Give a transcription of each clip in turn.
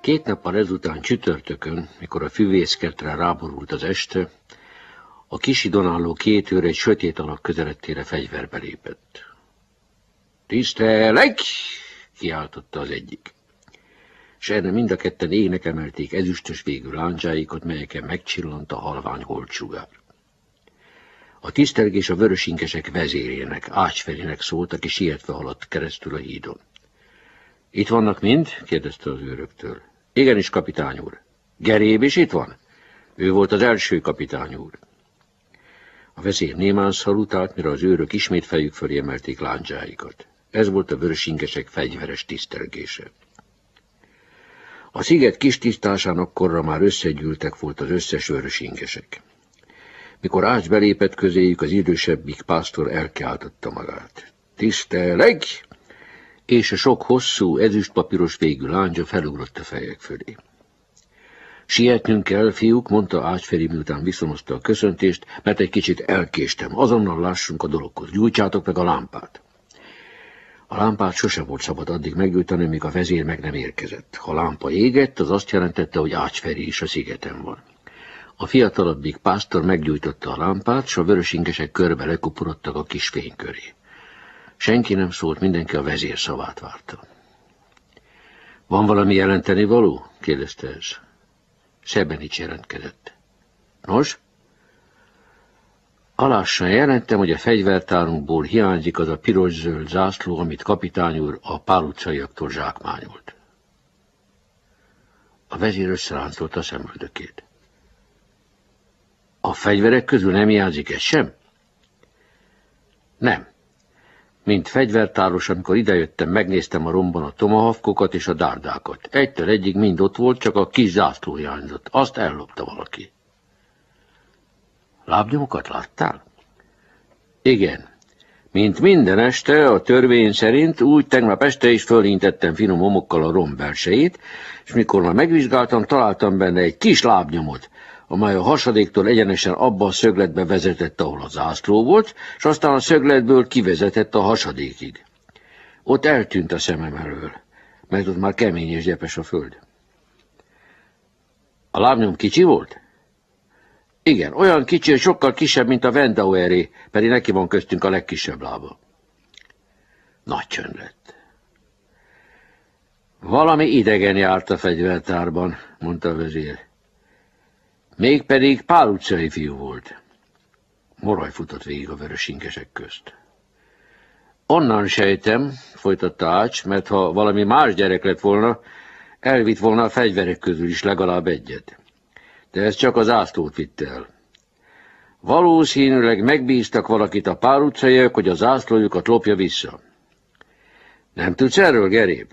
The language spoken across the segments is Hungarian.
Két nappal ezután csütörtökön, mikor a füvészkertre ráborult az este, a kisi donálló két őr egy sötét alak közelettére fegyverbe lépett. Tisztelek! kiáltotta az egyik. S erre mind a ketten ének emelték ezüstös végű láncsáikat, melyeken megcsillant a halvány holtsugár. A tisztelgés a vörösinkesek vezérének, Ácsferinek szólt, aki sietve haladt keresztül a hídon. Itt vannak mind? kérdezte az őröktől. Igenis, kapitány úr. Geréb is itt van? Ő volt az első kapitány úr. A vezér némán szalutált, mire az őrök ismét fejük fölé emelték láncsáikat. Ez volt a vörösinkesek fegyveres tisztelgése. A sziget kis tisztásán akkorra már összegyűltek volt az összes vörösinkesek. Mikor Ács belépett közéjük, az idősebbik pásztor elkiáltotta magát. Tiszteleg! És a sok hosszú, ezüstpapíros végű láncsa felugrott a fejek fölé. Sietnünk kell, fiúk, mondta Ácsferi, miután viszonozta a köszöntést, mert egy kicsit elkéstem. Azonnal lássunk a dologhoz. Gyújtsátok meg a lámpát. A lámpát sose volt szabad addig meggyújtani, míg a vezér meg nem érkezett. Ha lámpa égett, az azt jelentette, hogy Ácsferi is a szigeten van. A fiatalabbik pásztor meggyújtotta a lámpát, s a vörösinkesek körbe lekuporodtak a kis fény köré. Senki nem szólt, mindenki a vezér szavát várta. Van valami jelenteni való? kérdezte ez. Sebenics jelentkezett. Nos? Alássan jelentem, hogy a fegyvertárunkból hiányzik az a piros-zöld zászló, amit kapitány úr a pálucaiaktól zsákmányolt. A vezér összeráncolta a szemöldökét. A fegyverek közül nem hiányzik ez sem? Nem. Mint fegyvertáros, amikor idejöttem, megnéztem a romban a tomahawkokat és a dárdákat. Egytől egyig mind ott volt, csak a kis zászló hiányzott. Azt ellopta valaki. Lábnyomokat láttál? Igen. Mint minden este, a törvény szerint úgy tegnap este is fölintettem finom homokkal a rom belsejét, és mikor már megvizsgáltam, találtam benne egy kis lábnyomot, amely a hasadéktól egyenesen abba a szögletbe vezetett, ahol a zászló volt, és aztán a szögletből kivezetett a hasadékig. Ott eltűnt a szemem elől, mert ott már kemény és gyepes a föld. A lábnyom kicsi volt? Igen, olyan kicsi, hogy sokkal kisebb, mint a Vendaueré, pedig neki van köztünk a legkisebb lába. Nagy csönd lett. Valami idegen járt a fegyvertárban, mondta a vezér. Mégpedig Pál utcai fiú volt. Moraj futott végig a vörösinkesek közt. Onnan sejtem, folytatta Ács, mert ha valami más gyerek lett volna, elvitt volna a fegyverek közül is legalább egyet. De ez csak az ászlót vitte el. Valószínűleg megbíztak valakit a pár utcaiak, hogy az ászlójukat lopja vissza. Nem tudsz erről, Geréb?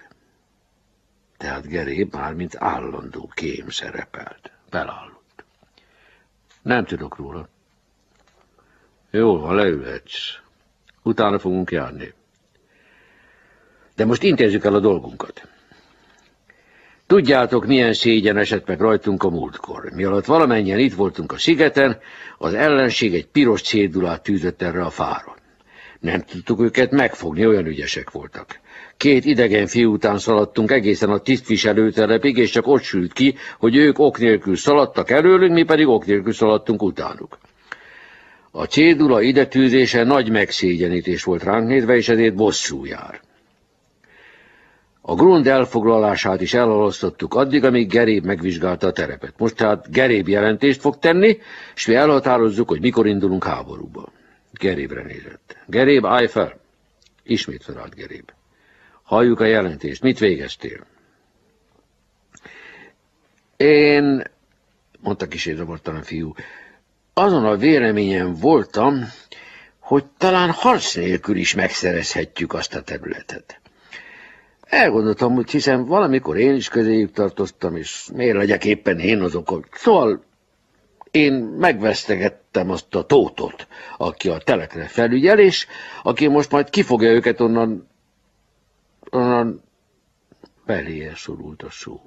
Tehát Geréb már mint állandó kém szerepelt. Beláll. Nem tudok róla. Jó, ha leülhetsz. Utána fogunk járni. De most intézzük el a dolgunkat. Tudjátok, milyen szégyen esett meg rajtunk a múltkor. Mi alatt valamennyien itt voltunk a szigeten, az ellenség egy piros cédulát tűzött erre a fára. Nem tudtuk őket megfogni, olyan ügyesek voltak. Két idegen fiú után szaladtunk egészen a tisztviselőtelepig, és csak ott sült ki, hogy ők ok nélkül szaladtak előlünk, mi pedig ok nélkül szaladtunk utánuk. A cédula idetűzése nagy megszégyenítés volt ránk nézve, és ezért bosszú jár. A grund elfoglalását is elhalasztottuk addig, amíg Geréb megvizsgálta a terepet. Most tehát Geréb jelentést fog tenni, és mi elhatározzuk, hogy mikor indulunk háborúba. Gerébre nézett. Geréb, állj fel! Ismét felállt Geréb. Halljuk a jelentést. Mit végeztél? Én, mondta kis a fiú, azon a véleményen voltam, hogy talán harc nélkül is megszerezhetjük azt a területet. Elgondoltam, hogy hiszen valamikor én is közéjük tartoztam, és miért legyek éppen én azok. Szóval én megvesztegettem azt a tótot, aki a telekre felügyel, és aki most majd kifogja őket onnan onnan beléje szorult a szó.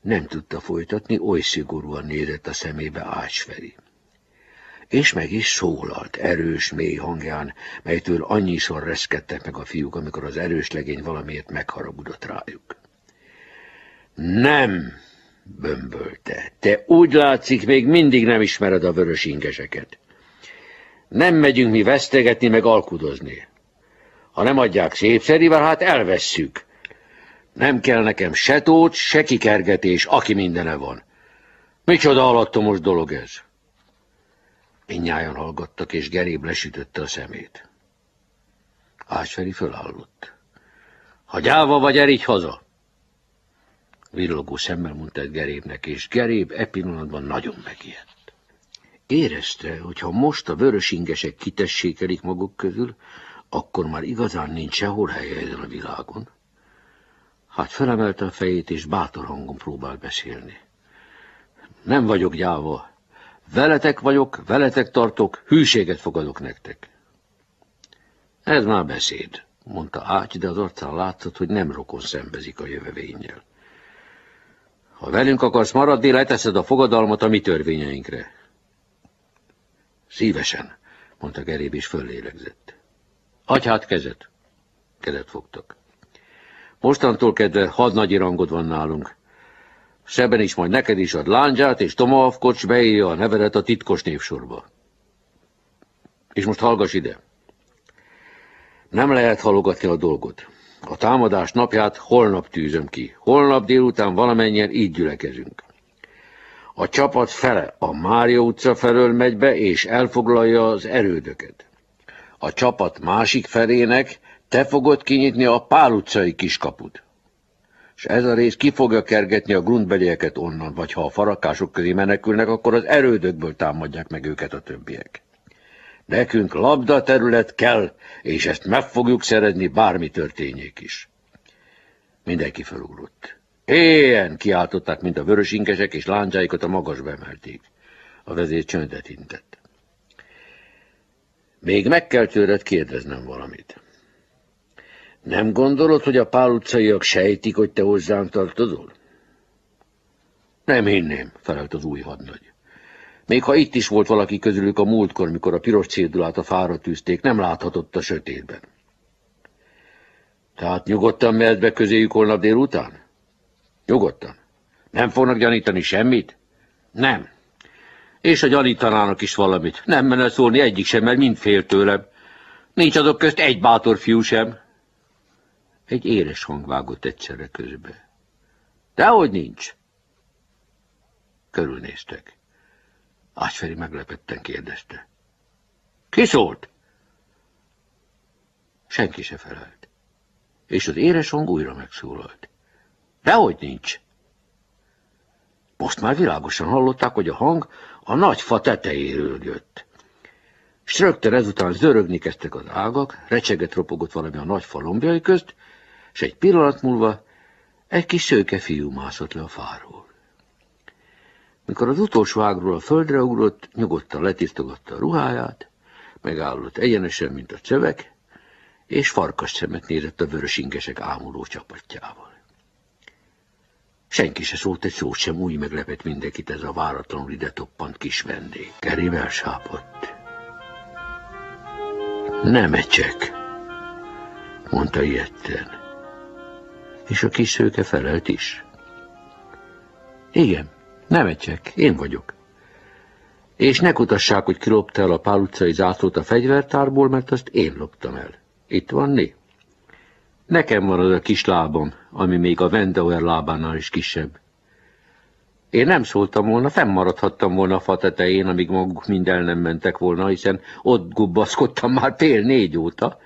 Nem tudta folytatni, oly szigorúan nézett a szemébe Ácsferi. És meg is szólalt, erős, mély hangján, melytől annyiszor reszkedtek meg a fiúk, amikor az erős legény valamiért megharagudott rájuk. Nem, bömbölte. Te úgy látszik, még mindig nem ismered a vörös ingeseket. Nem megyünk mi vesztegetni, meg alkudozni. Ha nem adják szépszerivel, hát elvesszük. Nem kell nekem se tót, se kikergetés, aki mindene van. Micsoda alattomos dolog ez? Mindnyájan hallgattak, és Geréb lesütötte a szemét. Ásferi fölállott. Ha gyáva vagy, erigy haza! Villogó szemmel mondta egy Gerébnek, és Geréb e pillanatban nagyon megijedt. Érezte, hogy ha most a vörös ingesek kitessékelik maguk közül, akkor már igazán nincs sehol helye ezen a világon. Hát felemelte a fejét, és bátor hangon próbál beszélni. Nem vagyok gyáva. Veletek vagyok, veletek tartok, hűséget fogadok nektek. Ez már beszéd, mondta Ágy, de az arcán látszott, hogy nem rokon szembezik a jövevénnyel. Ha velünk akarsz maradni, leteszed a fogadalmat a mi törvényeinkre. Szívesen, mondta Geréb, és föllélegzett. Adj hát kezet. Kezet fogtak. Mostantól kedve hadnagyi rangod van nálunk. Seben is majd neked is ad láncsát, és Tomahawk beírja a nevedet a titkos névsorba. És most hallgass ide. Nem lehet halogatni a dolgot. A támadás napját holnap tűzöm ki. Holnap délután valamennyien így gyülekezünk. A csapat fele a Mária utca felől megy be, és elfoglalja az erődöket. A csapat másik felének te fogod kinyitni a Pál utcai kiskaput. És ez a rész ki fogja kergetni a grundbelieket onnan, vagy ha a farakások közé menekülnek, akkor az erődökből támadják meg őket a többiek. Nekünk labda terület kell, és ezt meg fogjuk szerezni, bármi történjék is. Mindenki felugrott. Éjjen kiáltották, mint a vörös inkesek, és láncsáikat a magasba emelték. A vezér csöndet intett. Még meg kell tőled kérdeznem valamit. Nem gondolod, hogy a pál utcaiak sejtik, hogy te hozzám tartozol? Nem hinném, felelt az új hadnagy. Még ha itt is volt valaki közülük a múltkor, mikor a piros cédulát a fára tűzték, nem láthatott a sötétben. Tehát nyugodtan mehet be közéjük holnap délután? Nyugodtan. Nem fognak gyanítani semmit? Nem. És a gyanítanának is valamit. Nem menne szólni egyik sem, mert mind fél tőlem. Nincs azok közt egy bátor fiú sem. Egy éles hang vágott egyszerre közbe. Dehogy nincs. Körülnéztek. Ácsferi meglepetten kérdezte. Ki szólt? Senki se felelt. És az éres hang újra megszólalt. Dehogy nincs. Most már világosan hallották, hogy a hang a nagy fa tetejéről jött. S rögtön ezután zörögni kezdtek az ágak, recseget ropogott valami a nagy fa lombjai közt, és egy pillanat múlva egy kis szőke fiú mászott le a fáról. Mikor az utolsó ágról a földre ugrott, nyugodtan letisztogatta a ruháját, megállott egyenesen, mint a csövek, és farkas szemet nézett a vörös ingesek ámuló csapatjával. Senki se szólt egy szót sem, úgy meglepett mindenkit ez a váratlanul ide toppant kis vendég. Kerével sápadt. Nem ecsek, mondta ilyetten. És a kis szőke felelt is. Igen, nem ecsek, én vagyok. És ne kutassák, hogy kilopta el a Pál utcai zászlót a fegyvertárból, mert azt én loptam el. Itt van né? Nekem van az a kis lábam, ami még a Vendauer lábánál is kisebb. Én nem szóltam volna, fennmaradhattam volna a fa tetején, amíg maguk mind el nem mentek volna, hiszen ott gubbaszkodtam már fél négy óta.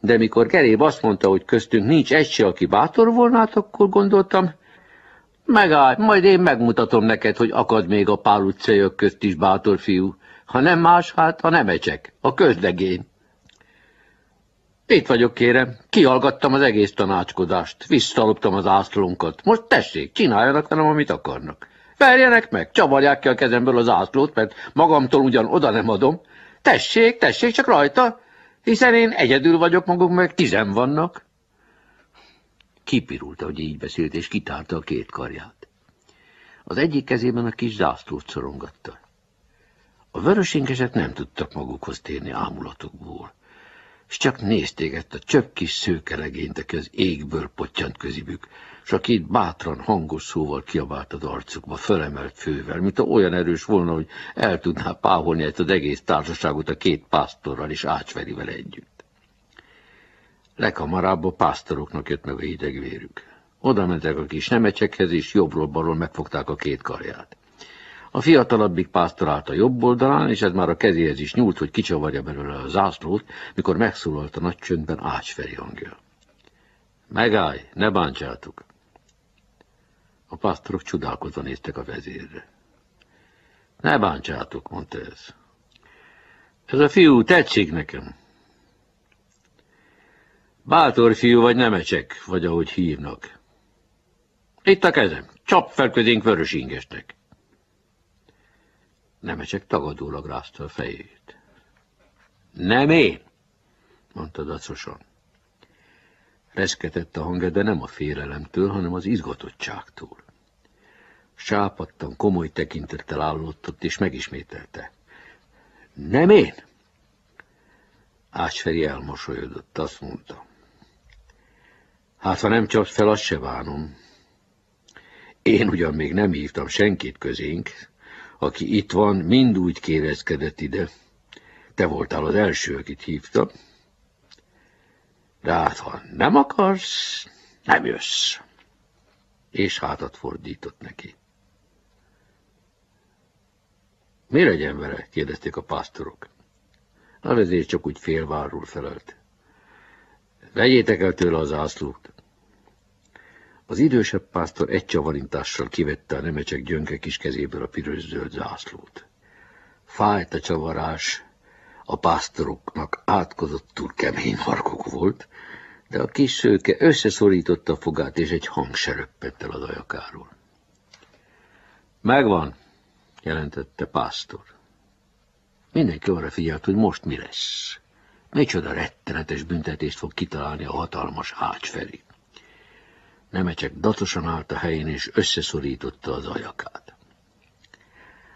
De mikor Geréb azt mondta, hogy köztünk nincs egy se, aki bátor volna, hát akkor gondoltam, megállj, majd én megmutatom neked, hogy akad még a pál utcaiak közt is bátor fiú. Ha nem más, hát a nemecsek, a közlegény. Itt vagyok, kérem. Kihallgattam az egész tanácskodást. Visszaloptam az ászlónkat. Most tessék, csináljanak velem, amit akarnak. Verjenek meg, csavarják ki a kezemből az ászlót, mert magamtól ugyan oda nem adom. Tessék, tessék csak rajta, hiszen én egyedül vagyok, maguk meg tizen vannak. Kipirult, hogy így beszélt, és kitárta a két karját. Az egyik kezében a kis zászlót szorongatta. A vörösinkesek nem tudtak magukhoz térni ámulatukból és csak nézték ezt a csöpp kis szőkelegényt, aki az égből pottyant közibük, s a bátran, hangos szóval kiabált az arcukba, fölemelt fővel, mint olyan erős volna, hogy el tudná páholni ezt az egész társaságot a két pásztorral és ácsverivel együtt. Leghamarabb a pásztoroknak jött meg a hidegvérük. Oda mentek a kis nemecsekhez, és jobbról-balról megfogták a két karját. A fiatalabbik pásztor állt a jobb oldalán, és ez már a kezéhez is nyúlt, hogy kicsavarja belőle a zászlót, mikor megszólalt a nagy csöndben Ácsferi hangja. Megállj, ne bántsátok! A pásztorok csodálkozva néztek a vezérre. Ne bántsátok, mondta ez. Ez a fiú tetszik nekem. Bátor fiú vagy nemecsek, vagy ahogy hívnak. Itt a kezem, csap fel közénk vörös ingesnek. Nemecsek tagadólag rázta a fejét. Nem én, mondta dacosan. Reszketett a hangja, de nem a félelemtől, hanem az izgatottságtól. Sápadtan, komoly tekintettel állottott, és megismételte. Nem én? Ácsferi elmosolyodott, azt mondta. Hát, ha nem csapsz fel, azt se bánom. Én ugyan még nem hívtam senkit közénk, aki itt van, mind úgy kérezkedett ide. Te voltál az első, akit hívtam. De hát, ha nem akarsz, nem jössz. És hátat fordított neki. Mi legyen vele? kérdezték a pásztorok. A vezér csak úgy félvárul felelt. Vegyétek el tőle az ászlót. Az idősebb pásztor egy csavarintással kivette a nemecsek gyönke kis kezéből a piros-zöld zászlót. Fájt a csavarás, a pásztoroknak átkozottul kemény harkok volt, de a kis szőke összeszorította a fogát, és egy hang se röppent el az ajakáról. Megvan, jelentette pásztor. Mindenki arra figyelt, hogy most mi lesz. Micsoda rettenetes büntetést fog kitalálni a hatalmas ács felé. Nemecsek datosan állt a helyén, és összeszorította az ajakát.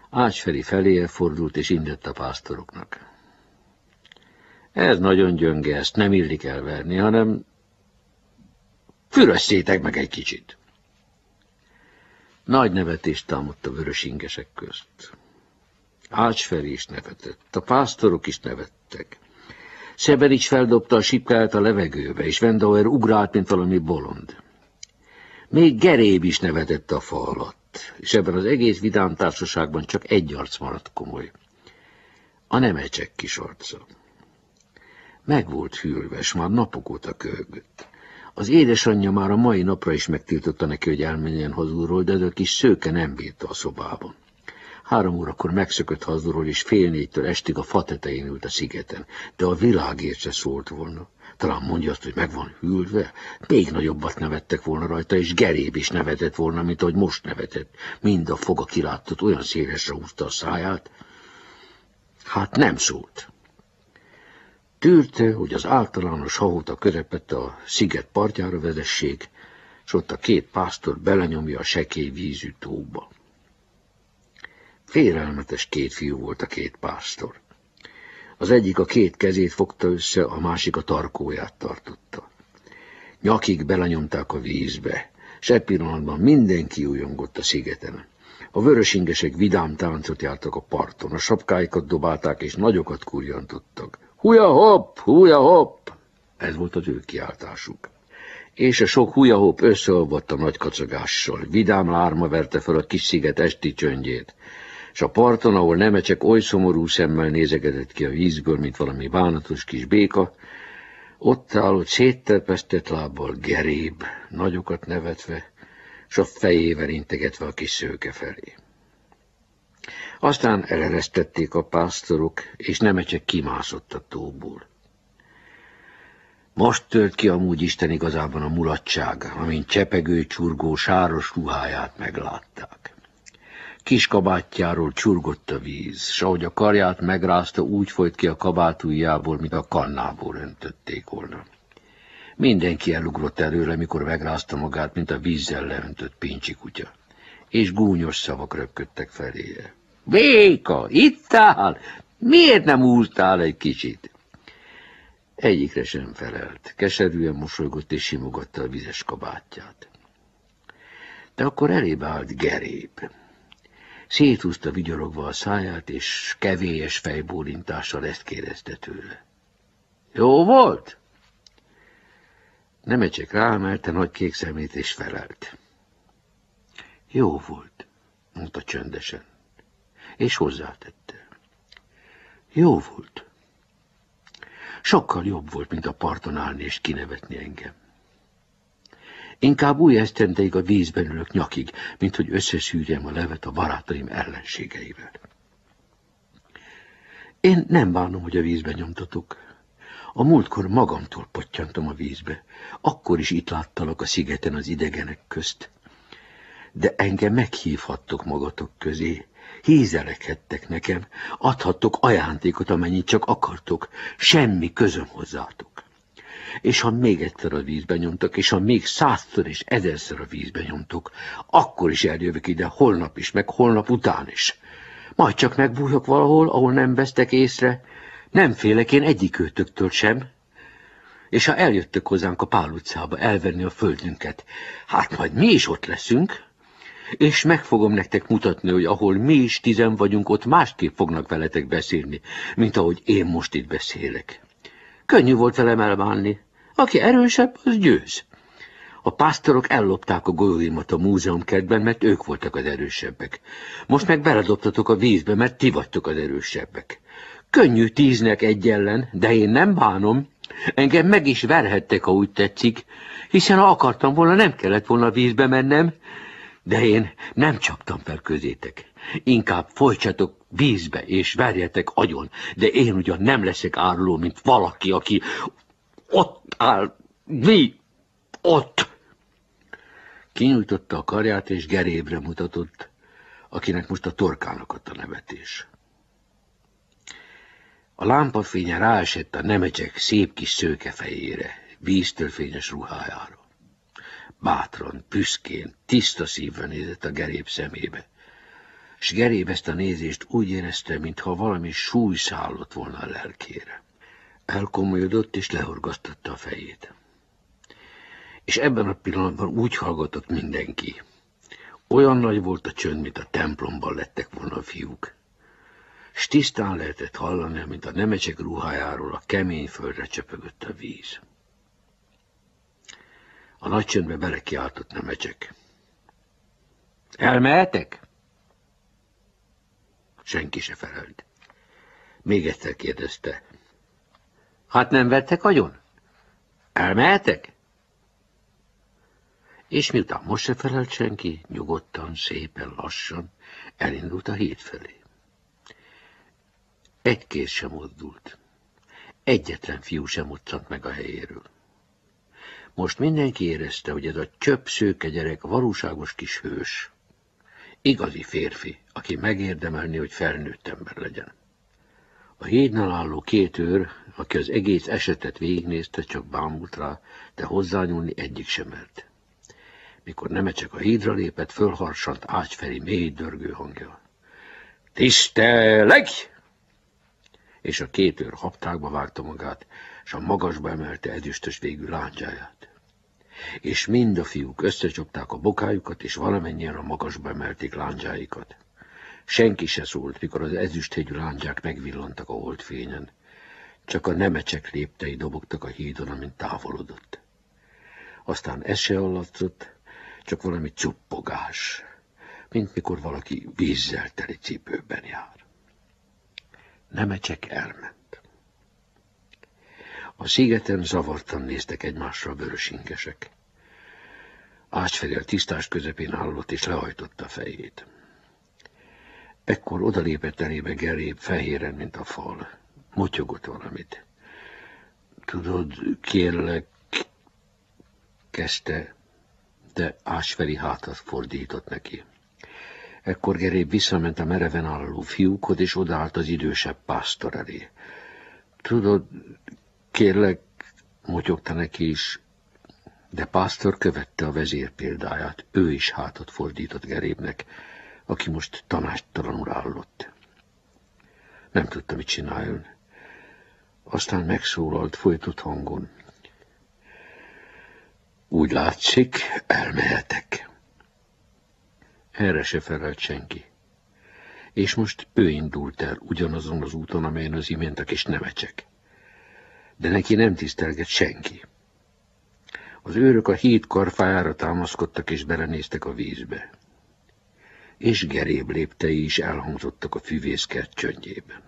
Ácsferi felé fordult, és indett a pásztoroknak. Ez nagyon gyönge, ezt nem illik elverni, hanem fürösszétek meg egy kicsit. Nagy nevetést támadt a vörös ingesek közt. Ácsferi is nevetett, a pásztorok is nevettek. Szeberics feldobta a sipkáját a levegőbe, és Vendauer ugrált, mint valami bolond. Még Geréb is nevetett a fa alatt, és ebben az egész vidám társaságban csak egy arc maradt komoly. A nemecsek kis arca. Meg volt hűlve, s már napok óta köhögött. Az édesanyja már a mai napra is megtiltotta neki, hogy elmenjen hazúról, de a kis szőke nem bírta a szobában. Három órakor megszökött hazúról, és fél négytől estig a fa ült a szigeten, de a világért se szólt volna. Talán mondja azt, hogy meg van hűlve. Még nagyobbat nevettek volna rajta, és Geréb is nevetett volna, mint ahogy most nevetett. Mind a foga kilátott, olyan szélesre húzta a száját. Hát nem szólt. Tűrte, hogy az általános hahuta közepette a sziget partjára vezessék, és ott a két pásztor belenyomja a sekély vízű tóba. Félelmetes két fiú volt a két pásztor. Az egyik a két kezét fogta össze, a másik a tarkóját tartotta. Nyakig belenyomták a vízbe, s e pillanatban mindenki újongott a szigeten. A vörösingesek vidám táncot jártak a parton, a sapkáikat dobálták és nagyokat kurjantottak. Húja hopp, húja hopp! Ez volt az ő kiáltásuk. És a sok húja hopp összeolvadt a nagy kacagással. Vidám lárma verte fel a kis sziget esti csöndjét és a parton, ahol Nemecsek oly szomorú szemmel nézegedett ki a vízből, mint valami bánatos kis béka, ott állott szétterpesztett lábbal geréb, nagyokat nevetve, s a fejével integetve a kis szőke felé. Aztán eleresztették a pásztorok, és Nemecsek kimászott a tóból. Most tört ki amúgy Isten igazában a mulatság, amint csepegő, csurgó, sáros ruháját meglátták. Kis kabátjáról csurgott a víz, s ahogy a karját megrázta, úgy folyt ki a kabátújjából, mint a kannából öntötték volna. Mindenki elugrott előle, mikor megrázta magát, mint a vízzel leöntött pincsi kutya. És gúnyos szavak röpködtek feléje. Béka, itt áll! Miért nem úsztál egy kicsit? Egyikre sem felelt. Keserűen mosolygott és simogatta a vizes kabátját. De akkor elébe állt Gerép. Széthúzta vigyorogva a száját, és kevélyes fejbólintással ezt kérdezte tőle. Jó volt? Nemecsek ráemelte nagy kék szemét, és felelt. Jó volt, mondta csöndesen, és hozzátette. Jó volt. Sokkal jobb volt, mint a parton állni és kinevetni engem. Inkább új esztendeig a vízben ülök nyakig, mint hogy összeszűrjem a levet a barátaim ellenségeivel. Én nem bánom, hogy a vízben nyomtatok. A múltkor magamtól pottyantom a vízbe. Akkor is itt láttalak a szigeten az idegenek közt. De engem meghívhattok magatok közé. Hízelekhettek nekem, adhattok ajándékot, amennyit csak akartok. Semmi közöm hozzátok. És ha még egyszer a vízbe nyomtak, és ha még százszor és ezerszer a vízbe nyomtok, akkor is eljövök ide, holnap is, meg holnap után is. Majd csak megbújok valahol, ahol nem vesztek észre, nem félek én egyik őtöktől sem. És ha eljöttök hozzánk a Pál utcába elvenni a földünket, hát majd mi is ott leszünk, és meg fogom nektek mutatni, hogy ahol mi is tizen vagyunk, ott másképp fognak veletek beszélni, mint ahogy én most itt beszélek. Könnyű volt velem elbánni. Aki erősebb, az győz. A pásztorok ellopták a golyóimat a múzeumkertben, mert ők voltak az erősebbek. Most meg beledobtatok a vízbe, mert ti vagytok az erősebbek. Könnyű tíznek egy ellen, de én nem bánom. Engem meg is verhettek, ha úgy tetszik, hiszen ha akartam volna, nem kellett volna vízbe mennem, de én nem csaptam fel közétek. Inkább folytsatok vízbe, és verjetek agyon, de én ugyan nem leszek áruló, mint valaki, aki ott áll, mi, ott. Kinyújtotta a karját, és gerébre mutatott, akinek most a torkának adta nevetés. A lámpafénye ráesett a nemecsek szép kis szőke fejére, víztől fényes ruhájára. Bátran, püszkén, tiszta szívvel nézett a geréb szemébe. S geréb ezt a nézést úgy érezte, mintha valami súly szállott volna a lelkére. Elkomolyodott és lehorgasztotta a fejét. És ebben a pillanatban úgy hallgatott mindenki. Olyan nagy volt a csönd, mint a templomban lettek volna a fiúk s tisztán lehetett hallani, mint a nemecsek ruhájáról a kemény földre csöpögött a víz. A nagy csöndbe belekiáltott nemecsek. Elmehetek? Senki se felelt. Még egyszer kérdezte. Hát nem vettek agyon? Elmehetek? És miután most se felelt senki, nyugodtan, szépen, lassan elindult a híd felé. Egy kéz sem mozdult. Egyetlen fiú sem moccant meg a helyéről. Most mindenki érezte, hogy ez a csöpp szőke gyerek valóságos kis hős. Igazi férfi, aki megérdemelni, hogy felnőtt ember legyen. A hídnál álló két őr, aki az egész esetet végignézte, csak bámult rá, de hozzányúlni egyik sem mert. Mikor Nemecsek a hídra lépett, fölharsant ágyfeli mély dörgő hangja. Tiszteleg! és a két őr haptákba vágta magát, és a magasba emelte ezüstös végű lándzsáját. És mind a fiúk összecsapták a bokájukat, és valamennyien a magasba emelték lándzsáikat. Senki se szólt, mikor az ezüsthegyű lándzsák megvillantak a holdfényen. Csak a nemecsek léptei dobogtak a hídon, amint távolodott. Aztán ez se hallatszott, csak valami cuppogás, mint mikor valaki vízzel teli cipőben jár. Nemecsek elment. A szigeten zavartan néztek egymásra a vörösingesek. Ácsfedél tisztás közepén állott és lehajtotta a fejét. Ekkor odalépett elébe Geréb fehéren, mint a fal. Motyogott valamit. Tudod, kérlek, kezdte, de Ásferi hátat fordított neki. Ekkor Geréb visszament a mereven álló fiúkhoz, és odaállt az idősebb pásztor elé. Tudod, kérlek, motyogta neki is, de pásztor követte a vezér példáját. Ő is hátat fordított Gerébnek, aki most tanástalanul állott. Nem tudta, mit csináljon. Aztán megszólalt folytott hangon. Úgy látszik, elmehetek. Erre se felelt senki. És most ő indult el ugyanazon az úton, amelyen az imént a kis nemecsek. De neki nem tisztelget senki. Az őrök a híd karfájára támaszkodtak és belenéztek a vízbe. És geréb léptei is elhangzottak a füvészkert csöndjében.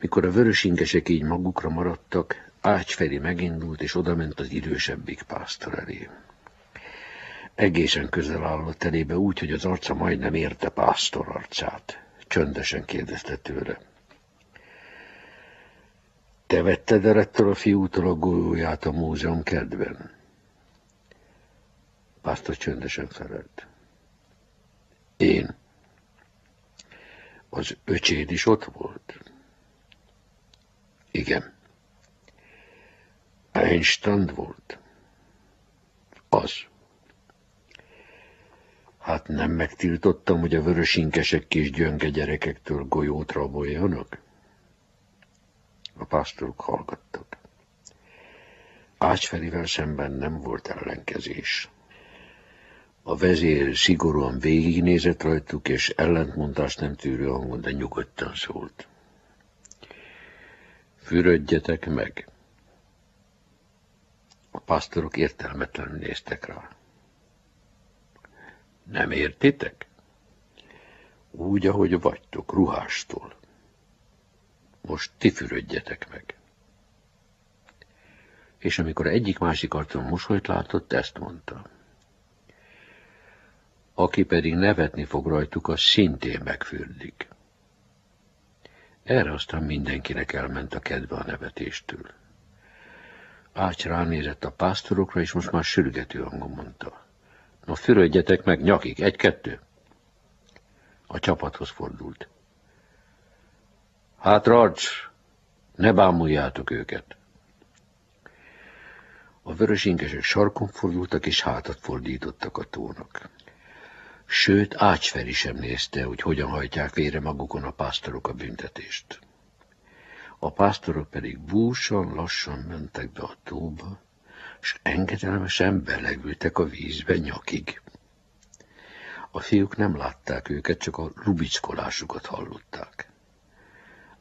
Mikor a vörösingesek így magukra maradtak, Ács Feri megindult, és odament az idősebbik pásztor elé. Egészen közel állott elébe úgy, hogy az arca majdnem érte pásztor arcát. Csöndesen kérdezte tőle. Te vetted el a fiútól a golyóját a múzeum kedven? Pásztor csöndesen felelt. Én. Az öcséd is ott volt? Igen. Einstein volt? Az. Hát nem megtiltottam, hogy a vörösinkesek kis gyönge gyerekektől golyót raboljanak? A pásztorok hallgattak. Ácsferivel szemben nem volt ellenkezés. A vezér szigorúan végignézett rajtuk, és ellentmondást nem tűrő hangon, de nyugodtan szólt. Fürödjetek meg! A pásztorok értelmetlenül néztek rá. Nem értitek? Úgy, ahogy vagytok, ruhástól. Most ti fürödjetek meg. És amikor egyik-másik arcon mosolyt látott, ezt mondta. Aki pedig nevetni fog rajtuk, az szintén megfürdik. Erre aztán mindenkinek elment a kedve a nevetéstől. Ács ránézett a pásztorokra, és most már sürgető hangon mondta. No, fürödjetek meg nyakig, egy-kettő. A csapathoz fordult. Hát, Rajcs, ne bámuljátok őket. A vörösinkesek sarkon fordultak, és hátat fordítottak a tónak. Sőt, Ácsferi sem nézte, hogy hogyan hajtják vére magukon a pásztorok a büntetést. A pásztorok pedig búsan lassan mentek be a tóba, és engedelmesen belegültek a vízbe nyakig. A fiúk nem látták őket, csak a rubickolásukat hallották.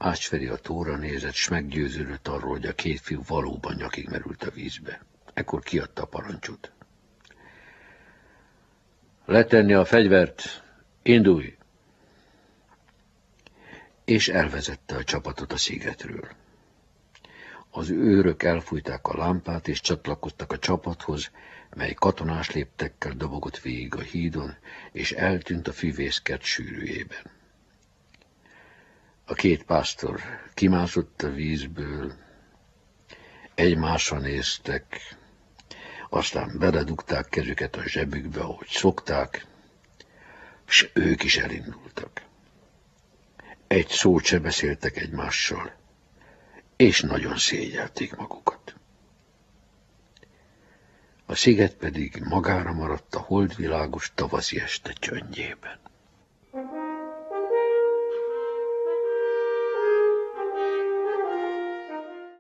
Ácsferi a tóra nézett, s meggyőződött arról, hogy a két fiú valóban nyakig merült a vízbe. Ekkor kiadta a parancsot. Letenni a fegyvert, indulj! És elvezette a csapatot a szigetről. Az őrök elfújták a lámpát, és csatlakoztak a csapathoz, mely katonás léptekkel dobogott végig a hídon, és eltűnt a füvészkert sűrűjében. A két pásztor kimászott a vízből, egymásra néztek, aztán beledugták kezüket a zsebükbe, ahogy szokták, és ők is elindultak. Egy szót se beszéltek egymással, és nagyon szégyelték magukat. A sziget pedig magára maradt a holdvilágos tavaszi este csöndjében.